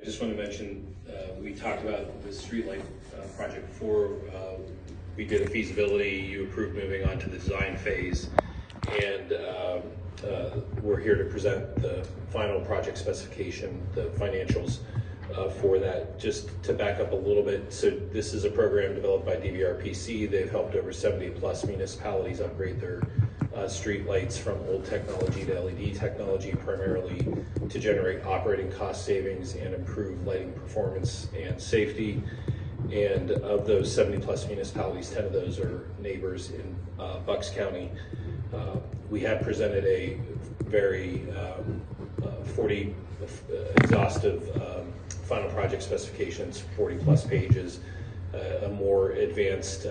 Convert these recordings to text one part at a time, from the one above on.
I just want to mention, uh, we talked about the streetlight uh, project before. Uh, We did a feasibility, you approved moving on to the design phase. And um, uh, we're here to present the final project specification, the financials uh, for that. Just to back up a little bit, so this is a program developed by DVRPC. They've helped over 70-plus municipalities upgrade their uh, streetlights from old technology to LED technology primarily to generate operating cost savings and improve lighting performance and safety. And of those 70-plus municipalities, 10 of those are neighbors in uh, Bucks County. Uh, We have presented a very um, uh, 40 uh, exhaustive um, final project specifications, 40-plus pages, uh, a more advanced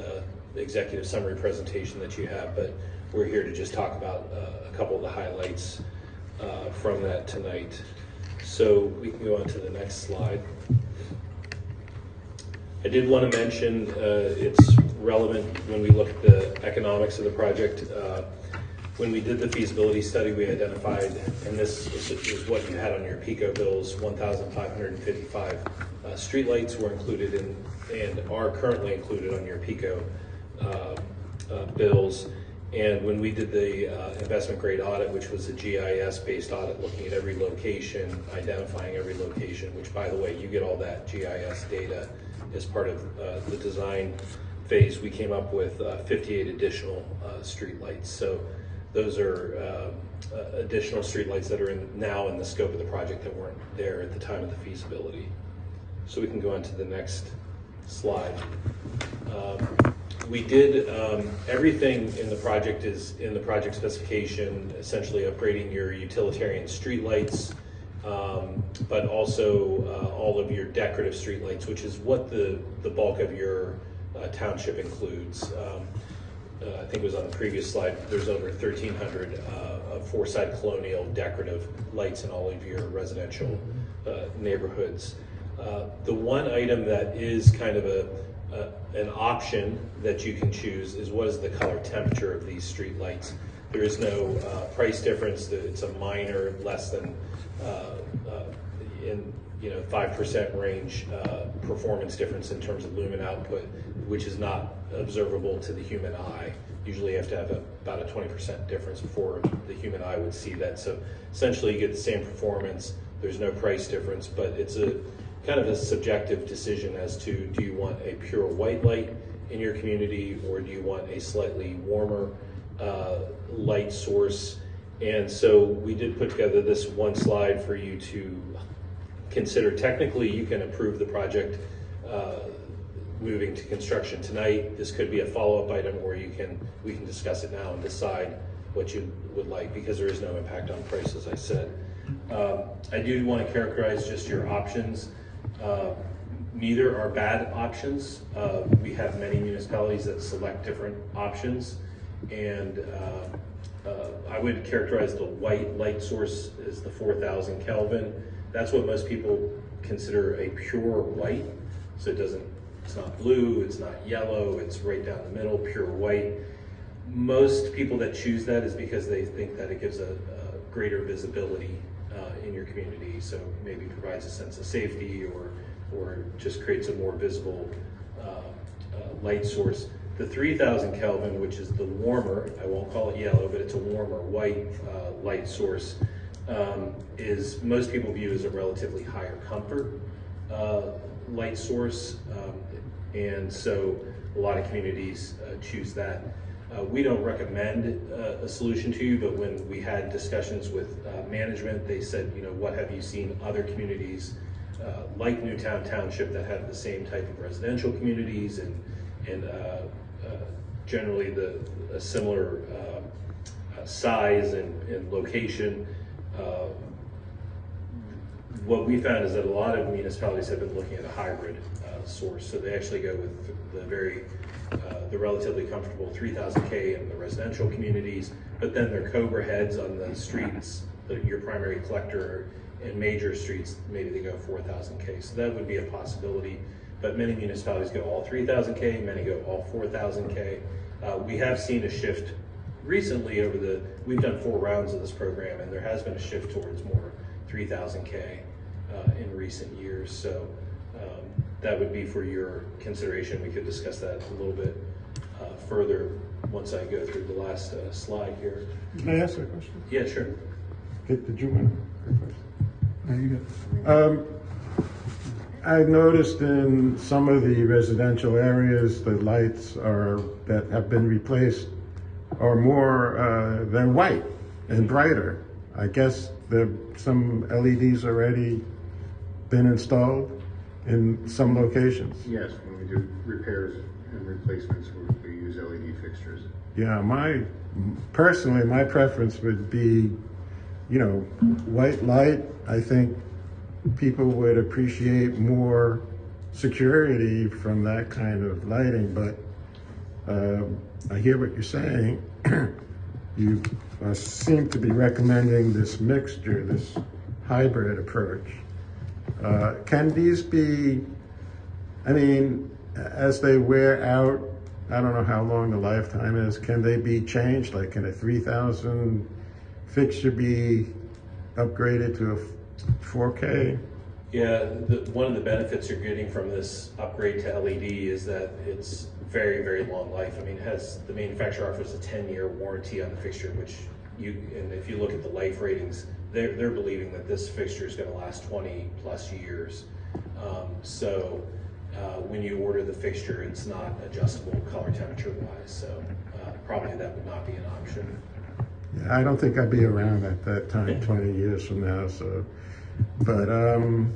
executive summary presentation that you have, but we're here to just talk about uh, a couple of the highlights uh, from that tonight. So we can go on to the next slide. I did want to mention, uh, it's relevant when we look at the economics of the project. Uh, When we did the feasibility study, we identified, and this is what you had on your PECO bills, 1,555 uh, streetlights were included in, and are currently included on your PECO uh, uh, bills. And when we did the uh, investment grade audit, which was a GIS-based audit, looking at every location, identifying every location, which by the way, you get all that GIS data as part of uh, the design phase, we came up with uh, 58 additional uh, streetlights. So those are uh, additional streetlights that are in, now in the scope of the project that weren't there at the time of the feasibility. So we can go on to the next slide. Um, We did, um, everything in the project is in the project specification, essentially upgrading your utilitarian streetlights, um, but also uh, all of your decorative streetlights, which is what the, the bulk of your uh, township includes. Um, uh, I think it was on the previous slide, there's over 1,300 uh, four-side colonial decorative lights in all of your residential uh, neighborhoods. Uh, The one item that is kind of a, a- an option that you can choose is what is the color temperature of these street lights. There is no uh, price difference, it's a minor, less than, uh, uh, in, you know, five percent range uh, performance difference in terms of lumen output, which is not observable to the human eye. Usually you have to have a- about a twenty percent difference before the human eye would see that. So essentially you get the same performance, there's no price difference, but it's a kind of a subjective decision as to, do you want a pure white light in your community, or do you want a slightly warmer uh, light source? And so we did put together this one slide for you to consider. Technically, you can approve the project uh, moving to construction tonight. This could be a follow-up item, or you can, we can discuss it now and decide what you would like, because there is no impact on price, as I said. Um, I do want to characterize just your options. Uh, Neither are bad options. Uh, We have many municipalities that select different options. And uh, uh, I would characterize the white light source as the 4,000 Kelvin. That's what most people consider a pure white. So it doesn't, it's not blue, it's not yellow, it's right down the middle, pure white. Most people that choose that is because they think that it gives a, a greater visibility your community. So maybe provides a sense of safety or, or just creates a more visible uh, uh, light source. The 3000 Kelvin, which is the warmer, I won't call it yellow, but it's a warmer white uh, light source, um, is most people view as a relatively higher comfort uh, light source. Um, and so a lot of communities uh, choose that. Uh, we don't recommend uh, a solution to you, but when we had discussions with uh, management, they said, you know, what have you seen other communities uh, like Newtown Township that have the same type of residential communities and, and uh, uh, generally the, a similar size and, and location. What we found is that a lot of municipalities have been looking at a hybrid source. So they actually go with the very, uh, the relatively comfortable 3000K in the residential communities, but then their Cobra heads on the streets, the- your primary collector and major streets, maybe they go 4000K. So that would be a possibility. But many municipalities go all 3000K, many go all 4000K. Uh, We have seen a shift recently over the, we've done four rounds of this program, and there has been a shift towards more 3000K. uh, in recent years. So um, that would be for your consideration. We could discuss that a little bit uh, further once I go through the last uh, slide here. Can I ask a question? Yeah, sure. Did, did you want? No, you got. Um, I noticed in some of the residential areas, the lights are, that have been replaced are more, uh, they're white and brighter. I guess there, some LEDs already been installed in some locations. Yes, when we do repairs and replacements, we, we use LED fixtures. Yeah, my, personally, my preference would be, you know, white light. I think people would appreciate more security from that kind of lighting, but um I hear what you're saying. you uh, seem to be recommending this mixture, this hybrid approach. Uh, can these be, I mean, as they wear out, I don't know how long the lifetime is, can they be changed? Like, can a 3000 fixture be upgraded to a 4K? Yeah, the, one of the benefits you're getting from this upgrade to LED is that it's very, very long life. I mean, it has, the manufacturer offers a ten-year warranty on the fixture, which you, and if you look at the life ratings, they're, they're believing that this fixture is gonna last twenty-plus years. Um, so, uh, when you order the fixture, it's not adjustable color temperature wise, so, uh, probably that would not be an option. Yeah, I don't think I'd be around at that time 20 years from now, so, but um,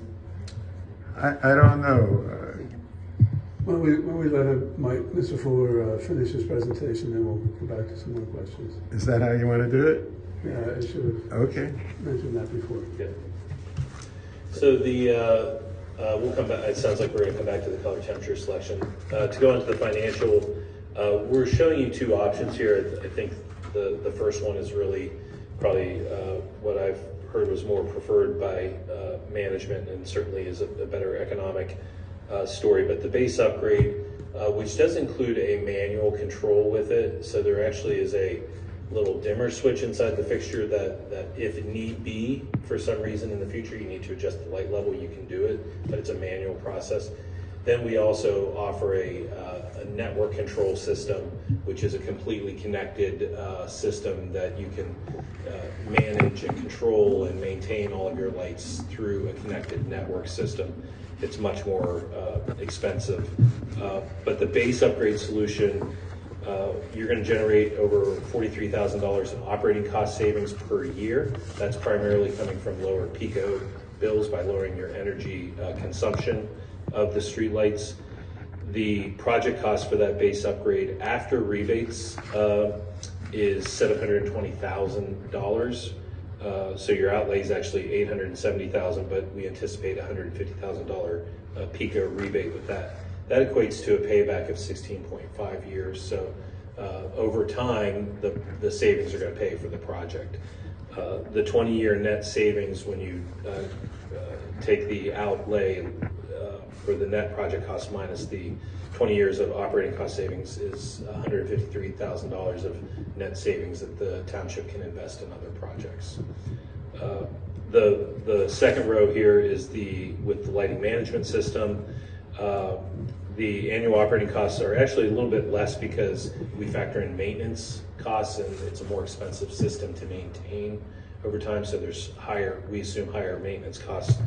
I, I don't know. Uh, Why don't we, why don't we let uh, Mike, Mr. Fuller uh, finish his presentation, then we'll come back to some more questions. Is that how you want to do it? Yeah, I should have Okay. mentioned that before. Yeah. So the, uh, uh, we'll come back, it sounds like we're gonna come back to the color temperature selection. Uh, To go into the financial, uh, we're showing you two options here. I think the, the first one is really probably uh, what I've heard was more preferred by uh, management and certainly is a a better economic uh, story. But the base upgrade, uh, which does include a manual control with it, so there actually is a little dimmer switch inside the fixture that, that if need be, for some reason in the future, you need to adjust the light level, you can do it, but it's a manual process. Then we also offer a, uh, a network control system, which is a completely connected uh, system that you can uh, manage and control and maintain all of your lights through a connected network system. It's much more uh, expensive. Uh, But the base upgrade solution uh, you're going to generate over $43,000 in operating cost savings per year. That's primarily coming from lower PECO bills by lowering your energy uh, consumption of the streetlights. The project cost for that base upgrade after rebates uh, is $720,000. Uh, So your outlay is actually 870,000, but we anticipate $150,000 uh, PECO rebate with that. That equates to a payback of 16.5 years. So uh, over time, the, the savings are going to pay for the project. Uh, The 20-year net savings, when you uh, uh, take the outlay uh, for the net project cost minus the 20 years of operating cost savings, is $153,000 of net savings that the township can invest in other projects. Uh, The, the second row here is the, with the lighting management system. Uh, The annual operating costs are actually a little bit less because we factor in maintenance costs and it's a more expensive system to maintain over time, so there's higher, we assume higher maintenance costs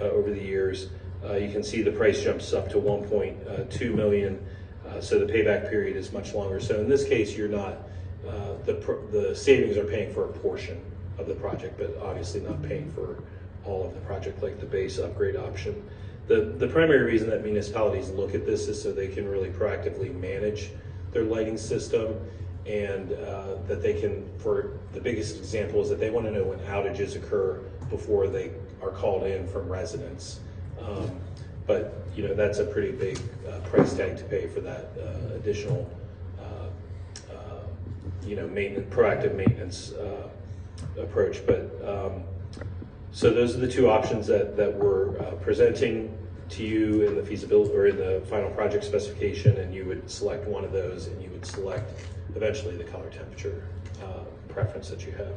uh, over the years. Uh, You can see the price jumps up to 1.2 million, uh, so the payback period is much longer. So in this case, you're not, uh, the, the savings are paying for a portion of the project, but obviously not paying for all of the project like the base upgrade option. The, the primary reason that municipalities look at this is so they can really proactively manage their lighting system and uh, that they can, for the biggest example is that they want to know when outages occur before they are called in from residents. Um, But, you know, that's a pretty big uh, price tag to pay for that uh, additional, uh, uh, you know, maintenance, proactive maintenance uh, approach. But, um, so those are the two options that, that we're uh, presenting to you in the feasibility, or in the final project specification, and you would select one of those, and you would select eventually the color temperature uh, preference that you have.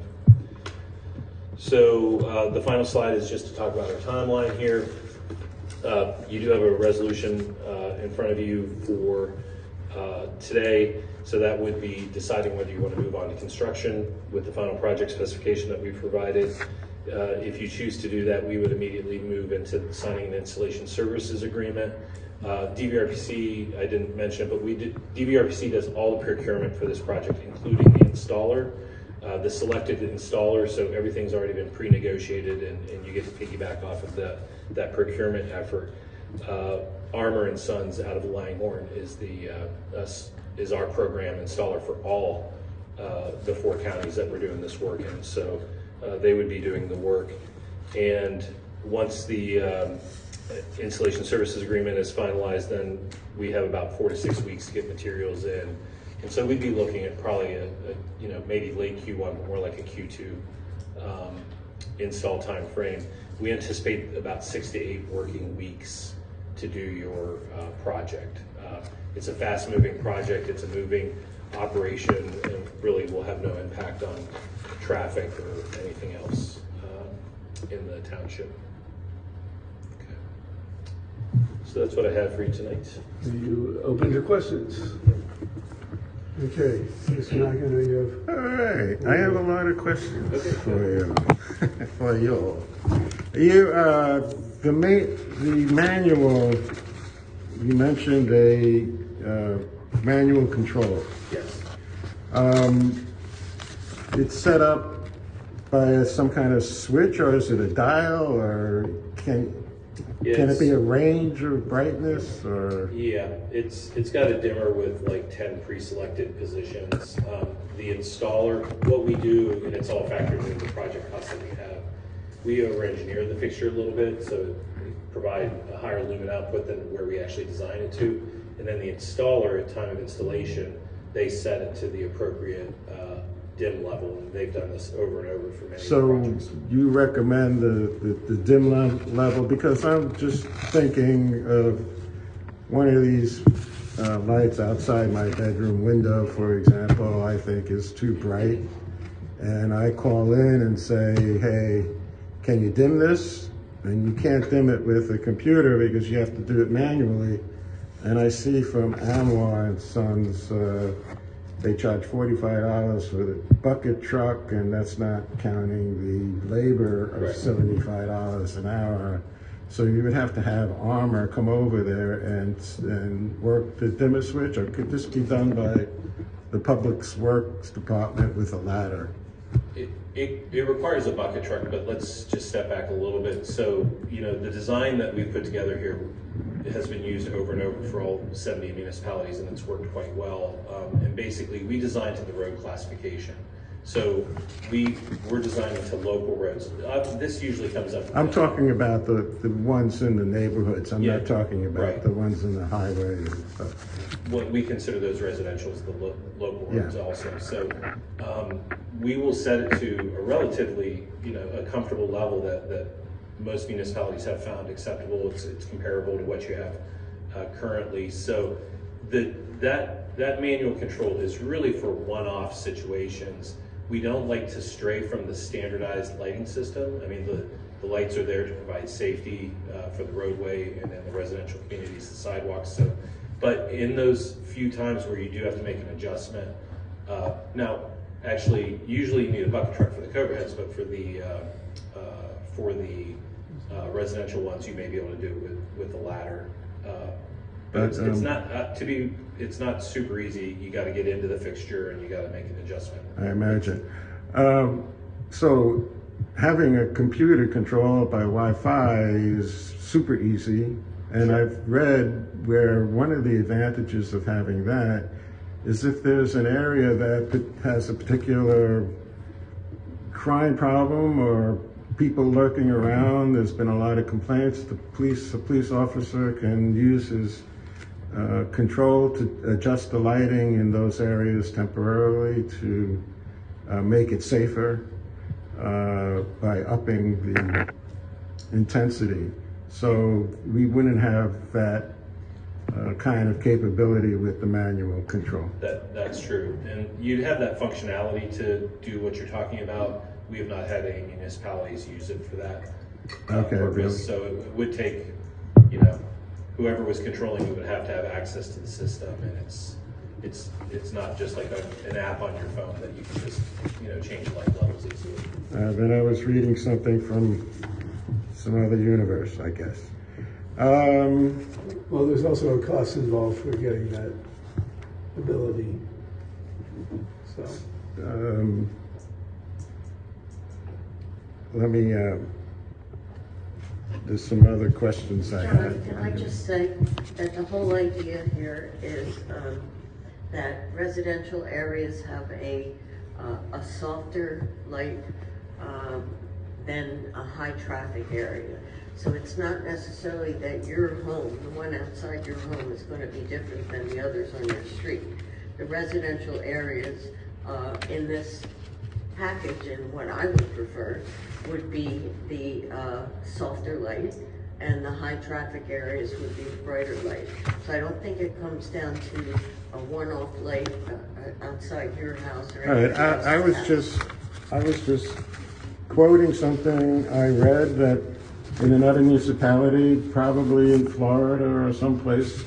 So uh, the final slide is just to talk about our timeline here. Uh, You do have a resolution uh, in front of you for uh, today, so that would be deciding whether you want to move on to construction with the final project specification that we provided. Uh, If you choose to do that, we would immediately move into signing an installation services agreement. Uh, DVRPC, I didn't mention, it but we did, DVRPC does all the procurement for this project, including the installer uh, the selected installer, so everything's already been pre-negotiated and, and you get to piggyback off of that, that procurement effort. Uh, Armour and Sons out of Langhorne is the, uh, us, is our program installer for all, uh, the four counties that we're doing this work in. So, uh, they would be doing the work. And once the, um, installation services agreement is finalized, then we have about four to six weeks to get materials in. And so we'd be looking at probably a, a, you know, maybe late Q1, but more like a Q2 um, install time frame. We anticipate about six to eight working weeks to do your uh, project. Uh, It's a fast-moving project, it's a moving operation, and really will have no impact on traffic or anything else uh, in the township. Okay. So that's what I have for you tonight. Are you open to questions? Okay, Mr. Nakano, you have, All right, I have a lot of questions for you, for you. You, uh, the ma, the manual, you mentioned a, uh, manual control. Yes. Um, it's set up by some kind of switch, or is it a dial, or can, can it be a range of brightness, or? Yeah, it's, it's got a dimmer with like ten pre-selected positions. Um, the installer, what we do, and it's all factored into the project cost that we have. We over-engineer the fixture a little bit, so we provide a higher lumen output than where we actually design it to. And then the installer, at time of installation, they set it to the appropriate, uh, dim level, and they've done this over and over for many So projects. you recommend the, the, the dim level, because I'm just thinking of one of these uh, lights outside my bedroom window, for example, I think is too bright. And I call in and say, hey, can you dim this? And you can't dim it with a computer because you have to do it manually. And I see from Armour and Sons, uh, they charge forty-five dollars for the bucket truck, and that's not counting the labor of seventy-five dollars an hour. So you would have to have Armour come over there and, and work the dimmer switch, or could this be done by the Public Works Department with a ladder? It, it, requires a bucket truck, but let's just step back a little bit. So, you know, the design that we've put together here has been used over and over for all seventy municipalities, and it's worked quite well. Um, and basically, we designed to the road classification. So we, we're designing to local roads. Uh, this usually comes up. I'm talking about the, the ones in the neighborhoods, I'm Yeah, not talking about right. the ones in the highway and stuff. what we consider those residential as the lo- local Yeah. roads also. So, um, we will set it to a relatively, you know, a comfortable level that, that most municipalities have found acceptable. It's, it's comparable to what you have, uh, currently. So, the, that, that manual control is really for one-off situations. We don't like to stray from the standardized lighting system. I mean, the, the lights are there to provide safety, uh, for the roadway and then the residential communities, the sidewalks. So, but in those few times where you do have to make an adjustment, uh, now, actually, usually you need a bucket truck for the overheads, but for the, uh, uh, for the uh, residential ones, you may be able to do it with, with the ladder. But it's, it's um, not, uh, to be, it's not super easy. You gotta get into the fixture and you gotta make an adjustment. I imagine. Um, so having a computer controlled by Wi-Fi is super easy. And I've read where one of the advantages of having that is if there's an area that has a particular crime problem or people lurking around, there's been a lot of complaints, the police, a police officer can use his uh, control to adjust the lighting in those areas temporarily to uh, make it safer uh, by upping the intensity. So we wouldn't have that uh, kind of capability with the manual control. That, that's true. And you'd have that functionality to do what you're talking about we have not had any municipalities use it for that uh, Okay, really? purpose. So it would take, you know, whoever was controlling it would have to have access to the system, and it's, it's, it's not just like a, an app on your phone that you can just, you know, change light levels easily. Uh, then I was reading something from some other universe, I guess. Um, Well, there's also a cost involved for getting that ability. So, um, let me, uh, there's some other questions I John, had. can I just say that the whole idea here is um, that residential areas have a, uh, a softer light um, than a high-traffic area. So it's not necessarily that your home, the one outside your home is gonna be different than the others on your street. The residential areas uh, in this package and what I would prefer would be the uh, softer light and the high traffic areas would be brighter light. So I don't think it comes down to a one-off light uh, uh, outside your house or All right, I, I was just, I was just quoting something I read that in another municipality, probably in Florida or someplace,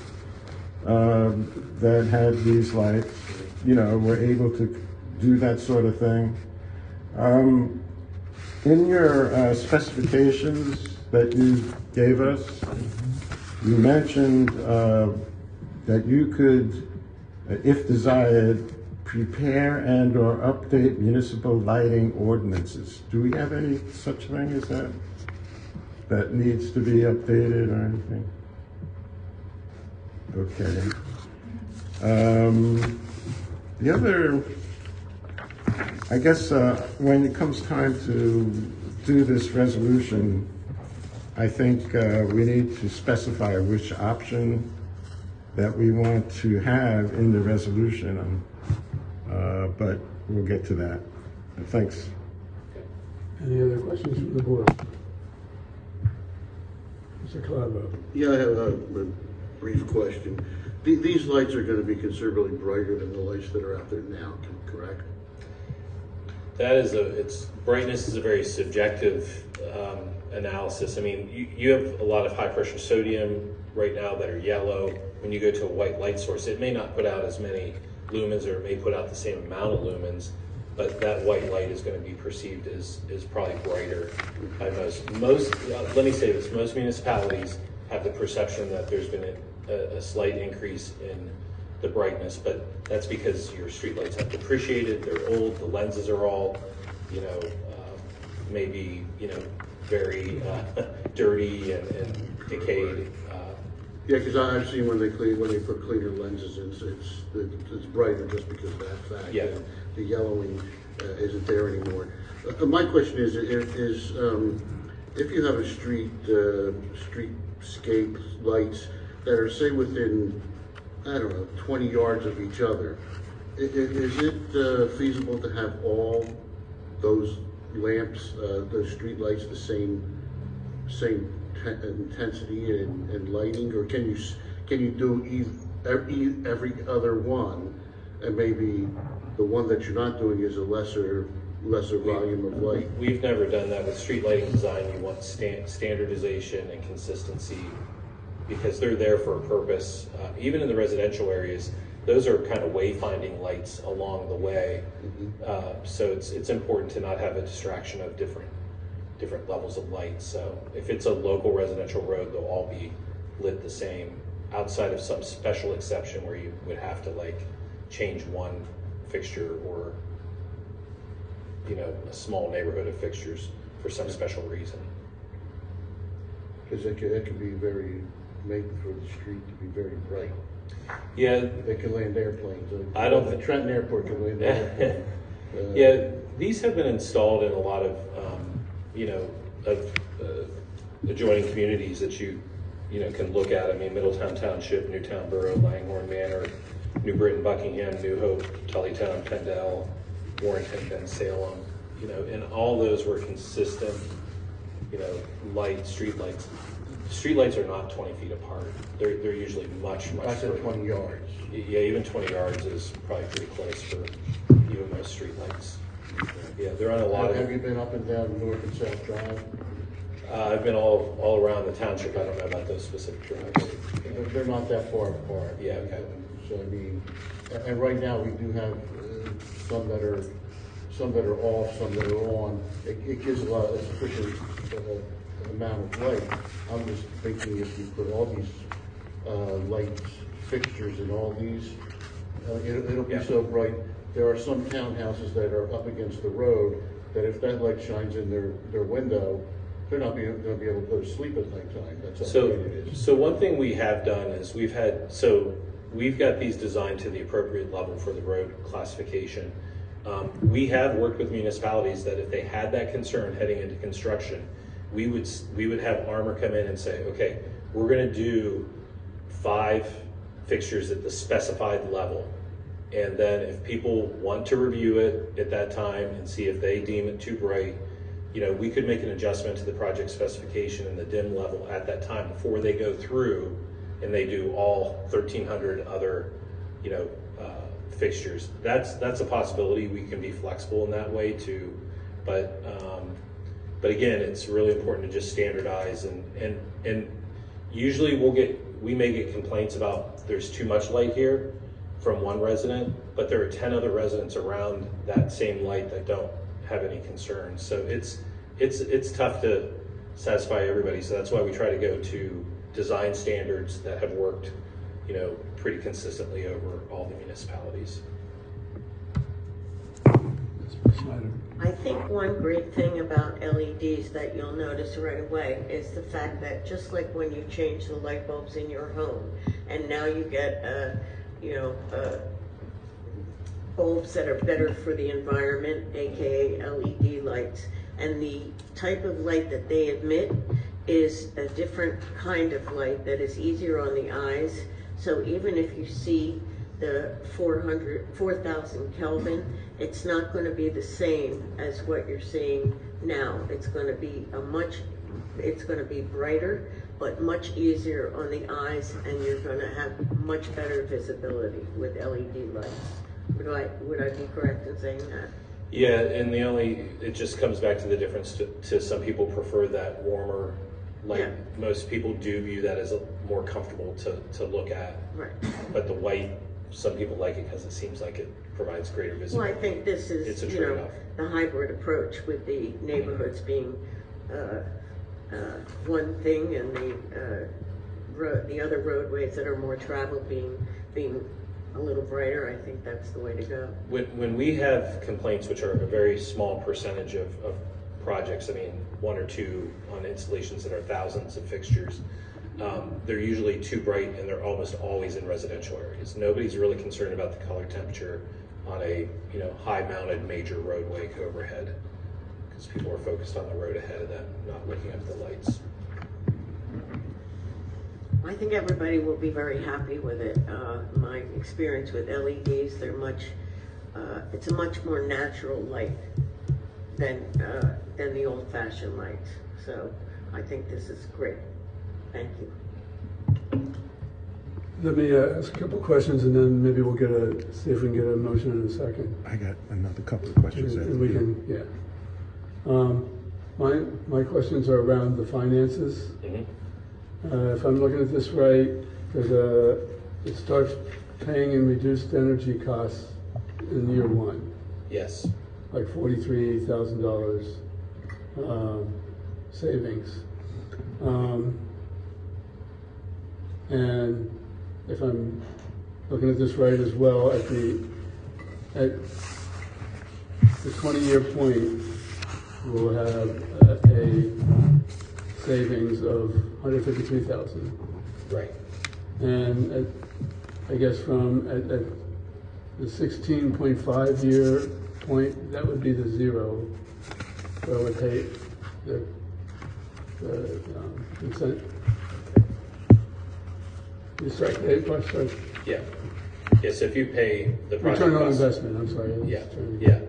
um, that had these lights, you know, were able to do that sort of thing. Um, in your uh, specifications that you gave us, you mentioned uh, that you could, uh, if desired, prepare and/or update municipal lighting ordinances. Do we have any such thing as that? That needs to be updated or anything? Okay. Um, The other, I guess, uh, when it comes time to do this resolution, I think uh, we need to specify which option that we want to have in the resolution, um, uh, but we'll get to that. Thanks. any other questions from the board? Mr. Calabro? Yeah, I have a a brief question. The- These lights are going to be considerably brighter than the lights that are out there now, correct? That is a, it's, brightness is a very subjective um, analysis. I mean, you, you have a lot of high pressure sodium right now that are yellow. When you go to a white light source, it may not put out as many lumens or it may put out the same amount of lumens, but that white light is going to be perceived as, as probably brighter by most. Most, uh, let me say this, most municipalities have the perception that there's been a, a slight increase in the brightness, but that's because your streetlights have depreciated, they're old, the lenses are all, you know, um, maybe, you know, very uh, dirty and, and decayed. Uh, Yeah, because I've seen when they clean, when they put cleaner lenses in, it's, it's it's brighter just because of that fact. Yeah. And The yellowing uh, isn't there anymore. Uh, My question is, is, is, um, if you have a street, uh, streetscape lights that are, say, within, I don't know, twenty yards of each other, i- i- is it uh, feasible to have all those lamps, uh, those street lights the same, same te- intensity and, and lighting, or can you, can you do every, every other one? And maybe the one that you're not doing is a lesser, lesser volume of light? We've never done that with street lighting design. You want stan- standardization and consistency because they're there for a purpose. Uh, even in the residential areas, those are kind of wayfinding lights along the way. Uh, so it's it's important to not have a distraction of different different levels of light. So if it's a local residential road, they'll all be lit the same, outside of some special exception where you would have to like change one fixture or you know, a small neighborhood of fixtures for some special reason. Because it could, it could be very, made for the street to be very bright. Yeah, They can land airplanes. I don't The thi- Trenton Airport can land an airplane. Uh, yeah, these have been installed in a lot of, um, you know, of uh, adjoining communities that you, you know, can look at. I mean, Middletown Township, Newtown Borough, Langhorne Manor, New Britain, Buckingham, New Hope, Tullytown, Penndel, Warrington, Ben Salem, you know, and all those were consistent, you know, light, street lights. Street lights are not twenty feet apart. They're, they're usually much, much. Said further. twenty yards. Yeah, even twenty yards is probably pretty close for even most streetlights. Yeah, they're on a lot Have of, have you been up and down North and South Drive? uh, I've been all, all around the township, I don't know about those specific drives. They're- They're not that far apart. Yeah, okay. So I mean, a- and right now, we do have uh, some that are, some that are off, some that are on. It, it gives a lot, a sufficient uh, amount of light. I'm just thinking if you put all these uh, lights, fixtures in all these, uh, it'll, it'll be Yeah. so bright. There are some townhouses that are up against the road, that if that light shines in their, their window, they're not being, gonna be able to go to sleep at nighttime. That's how So, bright it is. so one thing we have done is we've had, so we've got these designed to the appropriate level for the road classification. Um, we have worked with municipalities that if they had that concern heading into construction, we would, we would have Armour come in and say, okay, we're gonna do five fixtures at the specified level. And then if people want to review it at that time and see if they deem it too bright, you know, we could make an adjustment to the project specification and the dim level at that time before they go through and they do all thirteen hundred other, you know, uh, fixtures. That's, that's a possibility. We can be flexible in that way too. But, um, but again, it's really important to just standardize and, and, and usually we'll get, we may get complaints about there's too much light here from one resident, but there are ten other residents around that same light that don't have any concerns. So it's, it's, it's tough to satisfy everybody. So that's why we try to go to design standards that have worked, you know, pretty consistently over all the municipalities. I think one great thing about LEDs that you'll notice right away is the fact that just like when you change the light bulbs in your home, and now you get, uh, you know, uh, bulbs that are better for the environment, AKA LED lights, and the type of light that they emit is a different kind of light that is easier on the eyes. So even if you see the 400, 4000 Kelvin, it's not going to be the same as what you're seeing now. It's going to be a much, it's going to be brighter, but much easier on the eyes, and you're going to have much better visibility with LED lights. Would I, would I be correct in saying that? Yeah, and the only, it just comes back to the difference to, to some people prefer that warmer light. Yeah. Most people do view that as a more comfortable to, to look at. Right. But the white, some people like it because it seems like it provides greater visibility. Well, I think this It's a is, you know, trade-off. the hybrid approach with the neighborhoods being, uh, uh, one thing and the, uh, road, the other roadways that are more traveled being, being a little brighter, I think that's the way to go. When, when we have complaints, which are a very small percentage of, of projects, I mean, one or two on installations that are thousands of fixtures, um, they're usually too bright and they're almost always in residential areas. Nobody's really concerned about the color temperature on a, you know, high-mounted major roadway overhead. Because people are focused on the road ahead of them, not looking at the lights. I think everybody will be very happy with it. Uh, my experience with LEDs, they're much, uh, it's a much more natural light than, uh, than the old fashioned lights. So I think this is great. Thank you. Let me uh, ask a couple questions and then maybe we'll get a, see if we can get a motion in a second. I got another couple of questions. And we can, yeah. Um, my, my questions are around the finances. Mhm. Uh, if I'm looking at this right, there's a, it starts paying in reduced energy costs in year one, Yes, like forty-three thousand dollars, um, savings. Um, and if I'm looking at this right as well, at the, at the twenty-year point, we'll have a, a savings of hundred fifty-three thousand. right. And at, I guess from, at, at the sixteen point five year point, that would be the zero, where we pay the, the, um, consent. You strike, what, sorry, Yeah. Yeah, so if you pay the project return on cost- investment, I'm sorry. Yeah, to- yeah.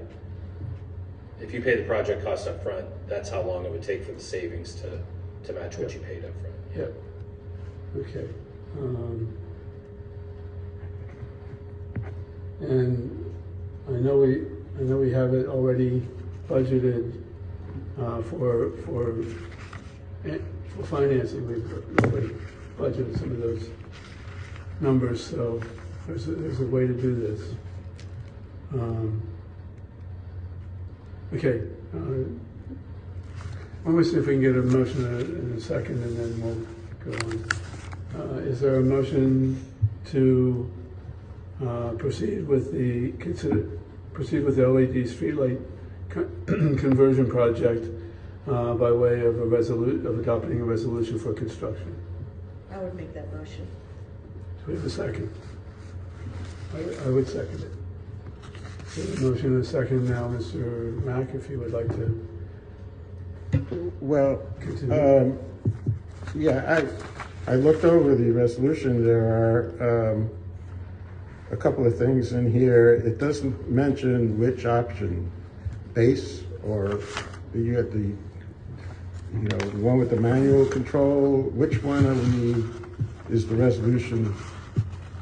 If you pay the project cost up front, that's how long it would take for the savings to, to match what you paid up front. Yep, okay. Um, And I know we, I know we have it already budgeted uh, for, for, eh, for financing. We've already budgeted some of those numbers, so there's, a- there's a way to do this. Um, Okay. uh, Why don't see if we can get a motion in a- second and then we'll go on. Uh, Is there a motion to uh, proceed with the, consider, proceed with the LED streetlight co- conversion project uh, by way of a resolu, of adopting a resolution for construction? I would make that motion. Do we have a second? I, I would second it. So the motion and a second now, Mr. Mack, if you would like to Well, continue. um, yeah, I, I looked over the resolution. There are, um, a couple of things in here. It doesn't mention which option, base or you had the, you know, the one with the manual control. Which one are we, is the resolution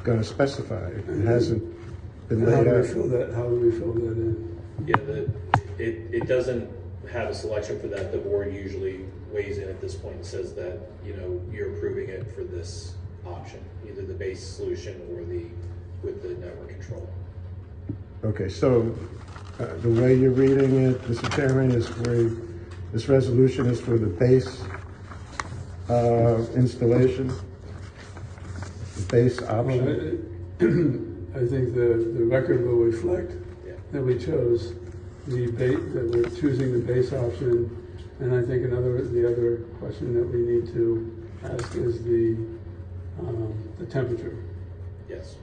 gonna specify? It hasn't been How laid do we out. fill that, how do we fill that in? Yeah, the, it, it doesn't have a selection for that. The board usually weighs in at this point and says that, you know, you're approving it for this option, either the base solution or the, with the network control. Okay, so uh, the way you're reading it, Mr. Chairman, is for, this resolution is for the base uh, installation, the base Well, option. I I think the, the record will reflect Yeah. that we chose the ba, that we're choosing the base option. And I think another, the other question that we need to ask is the, um, the temperature. Yes.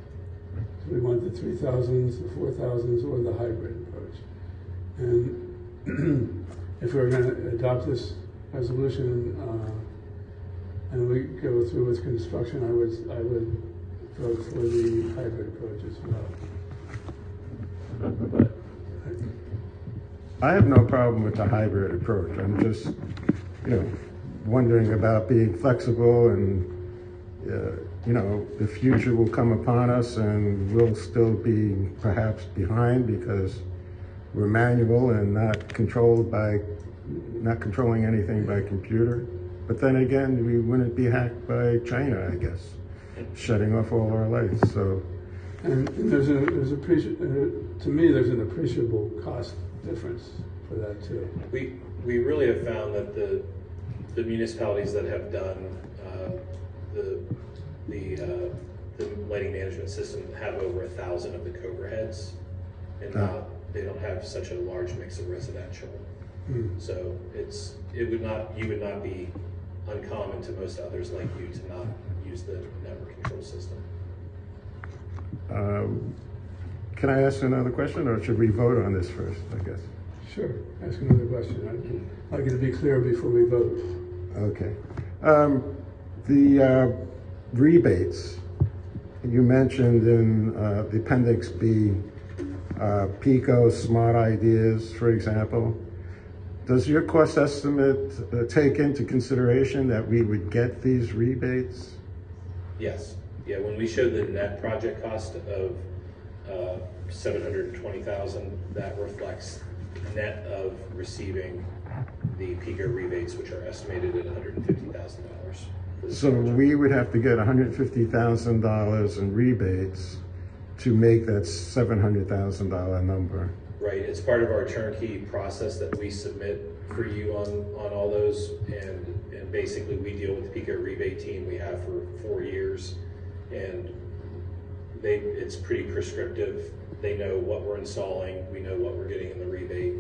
Do we want the three thousands, the four thousands, or the hybrid approach? And if we're gonna adopt this resolution, uh, and we go through with construction, I would, I would vote for the hybrid approach as well. But, I have no problem with the hybrid approach. I'm just, you know, wondering about being flexible and, uh, you know, the future will come upon us and we'll still be perhaps behind because we're manual and not controlled by, not controlling anything by computer. But then again, we wouldn't be hacked by China, I guess, shutting off all our lights, so. and and there's a, there's appreci, uh, to me, there's an appreciable cost difference for that too. We, we really have found that the, the municipalities that have done, uh, the, the, uh, the lighting management system have over a thousand of the Cobra heads. And not, they don't have such a large mix of residential. Hmm. So it's, it would not, you would not be uncommon to most others like you to not use the network control system. Um, Can I ask another question, or should we vote on this first, I guess? Sure, ask another question. I'd like it to be clear before we vote. Okay. Um, The uh, rebates, you mentioned in uh, the Appendix B, uh, PECO, Smart Ideas, for example. Does your cost estimate uh, take into consideration that we would get these rebates? Yes, yeah, when we show the net project cost of, uh, seven hundred and twenty thousand, that reflects net of receiving the PECO rebates, which are estimated at hundred and fifty thousand dollars. So we would have to get $150,000 in rebates to make that $700,000 number. Right, it's part of our turnkey process that we submit for you on, on all those. And, and basically, we deal with the PECO rebate team we have for four years. And they, it's pretty prescriptive. They know what we're installing, we know what we're getting in the rebate.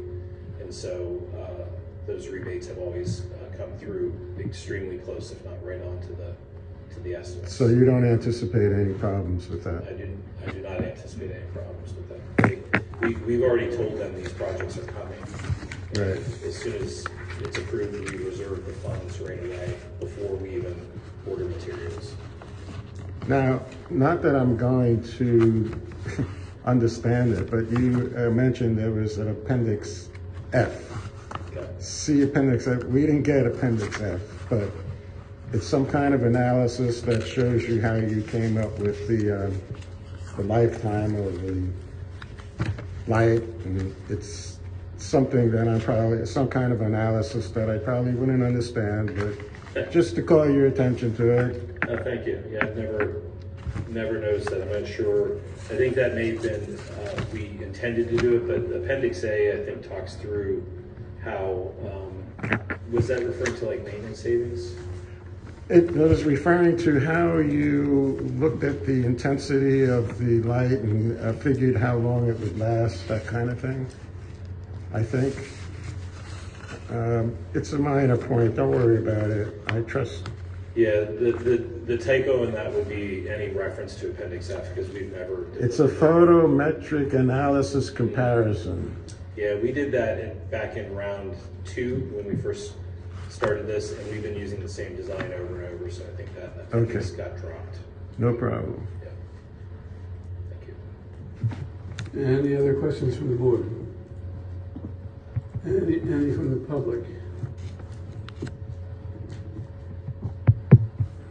And so, uh, those rebates have always uh, come through extremely close, if not right on to the, to the estimates. So you don't anticipate any problems with I that? do, I do not anticipate any problems with that. We, we've already told them these projects are coming. Right. As soon as it's approved, we reserve the funds right away before we even order materials. Now, not that I'm going to understand it, but you uh, mentioned there was an Appendix F. Okay. See Appendix F, we didn't get Appendix F, but it's some kind of analysis that shows you how you came up with the, um, the lifetime of the, light, and it's something that I'm probably, some kind of analysis that I probably wouldn't understand, but just to call your attention to it. Uh, thank you. Yeah, I've never, never noticed that. I'm not sure. I think that may have been, uh, we intended to do it, but Appendix A, I think, talks through how, um, was that referring to like maintenance savings? It was referring to how you looked at the intensity of the light and uh, figured how long it would last, that kind of thing, I think. Um, It's a minor point, don't worry about it. I trust, Yeah, the, the, the typo in that would be any reference to Appendix F, because we've never. it's a photometric analysis comparison. Yeah, we did that in, back in round two, when we first started this, and we've been using the same design over and over, so I think that appendix Okay. got dropped. No problem. Yeah. Thank you. Any other questions from the board? Any, any from the public?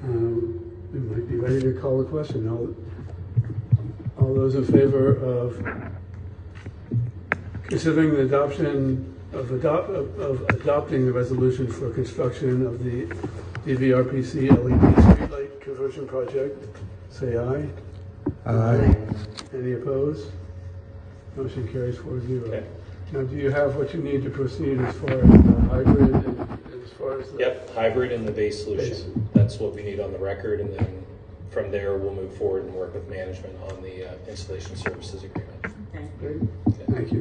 Um, We might be ready to call the question. All, all those in favor of considering the adoption of adopt, of of adopting the resolution for construction of the DVRPC LED streetlight conversion project, say aye. Aye. Any opposed? Motion carries four zero. Okay. Now, do you have what you need to proceed as far as the hybrid and as far as the? Yep, hybrid and the base Base. solution. That's what we need on the record, and then from there, we'll move forward and work with management on the uh, installation services agreement. Thank you. Thank you. Thank